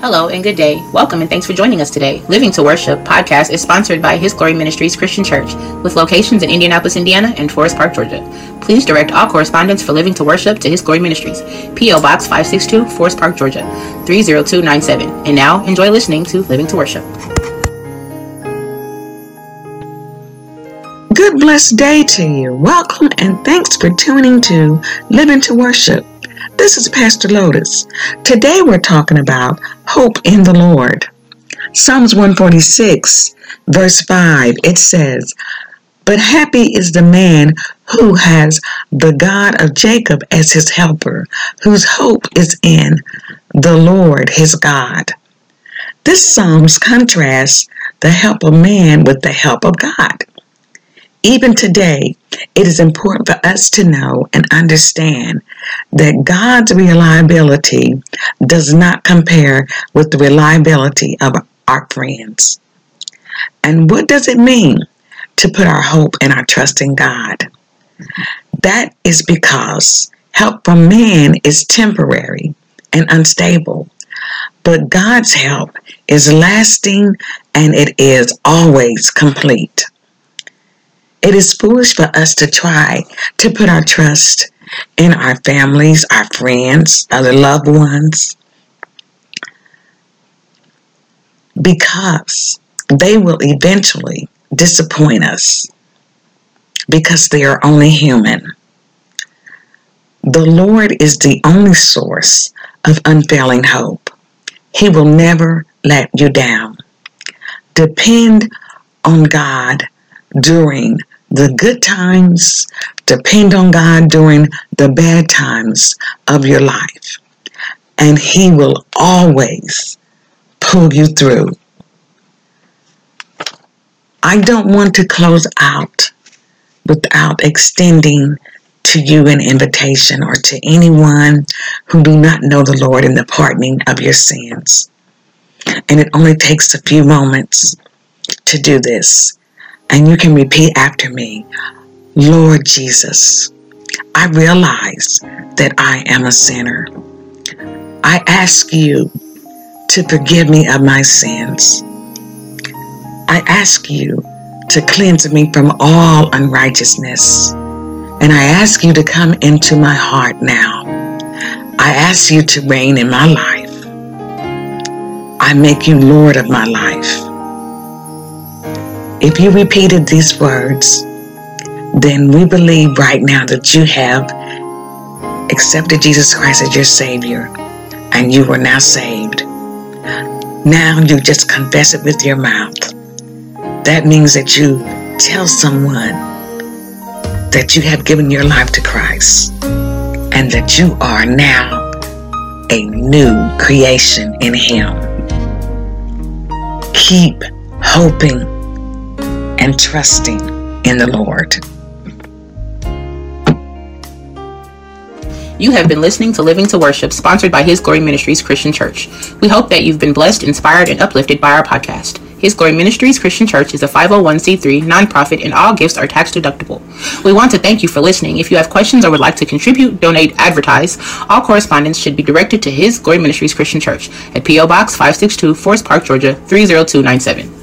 Hello and good day. Welcome and thanks for joining us today. Living to Worship podcast is sponsored by His Glory Ministries Christian Church with locations in Indianapolis, Indiana and Forest Park, Georgia. Please direct all correspondence for Living to Worship to His Glory Ministries, P.O. Box 562, Forest Park, Georgia 30297. And now, enjoy listening to Living to Worship. Good blessed day to you. Welcome and thanks for tuning to Living to Worship. This is Pastor Lotus. Today we're talking about hope in the Lord. Psalms 146, verse 5, it says, But happy is the man who has the God of Jacob as his helper, whose hope is in the Lord his God. This Psalms contrasts the help of man with the help of God. Even today, it is important for us to know and understand that God's reliability does not compare with the reliability of our friends. And what does it mean to put our hope and our trust in God? That is because help from man is temporary and unstable, but God's help is lasting and it is always complete. It is foolish for us to try to put our trust in our families, our friends, other loved ones, because they will eventually disappoint us because they are only human. The Lord is the only source of unfailing hope. He will never let you down. Depend on God during the good times, depend on God during the bad times of your life. And He will always pull you through. I don't want to close out without extending to you an invitation or to anyone who do not know the Lord in the pardoning of your sins. And it only takes a few moments to do this. And you can repeat after me Lord Jesus, I realize that I am a sinner. I ask you to forgive me of my sins. I ask you to cleanse me from all unrighteousness. And I ask you to come into my heart now. I ask you to reign in my life. I make you Lord of my life. If you repeated these words, then we believe right now that you have accepted Jesus Christ as your Savior and you are now saved. Now you just confess it with your mouth. That means that you tell someone that you have given your life to Christ and that you are now a new creation in Him. Keep hoping and trusting in the Lord. You have been listening to Living to Worship, sponsored by His Glory Ministries Christian Church. We hope that you've been blessed, inspired, and uplifted by our podcast. His Glory Ministries Christian Church is a 501c3 nonprofit and all gifts are tax deductible. We want to thank you for listening. If you have questions or would like to contribute, donate, advertise, all correspondence should be directed to His Glory Ministries Christian Church at P.O. Box 562, Forest Park, Georgia 30297.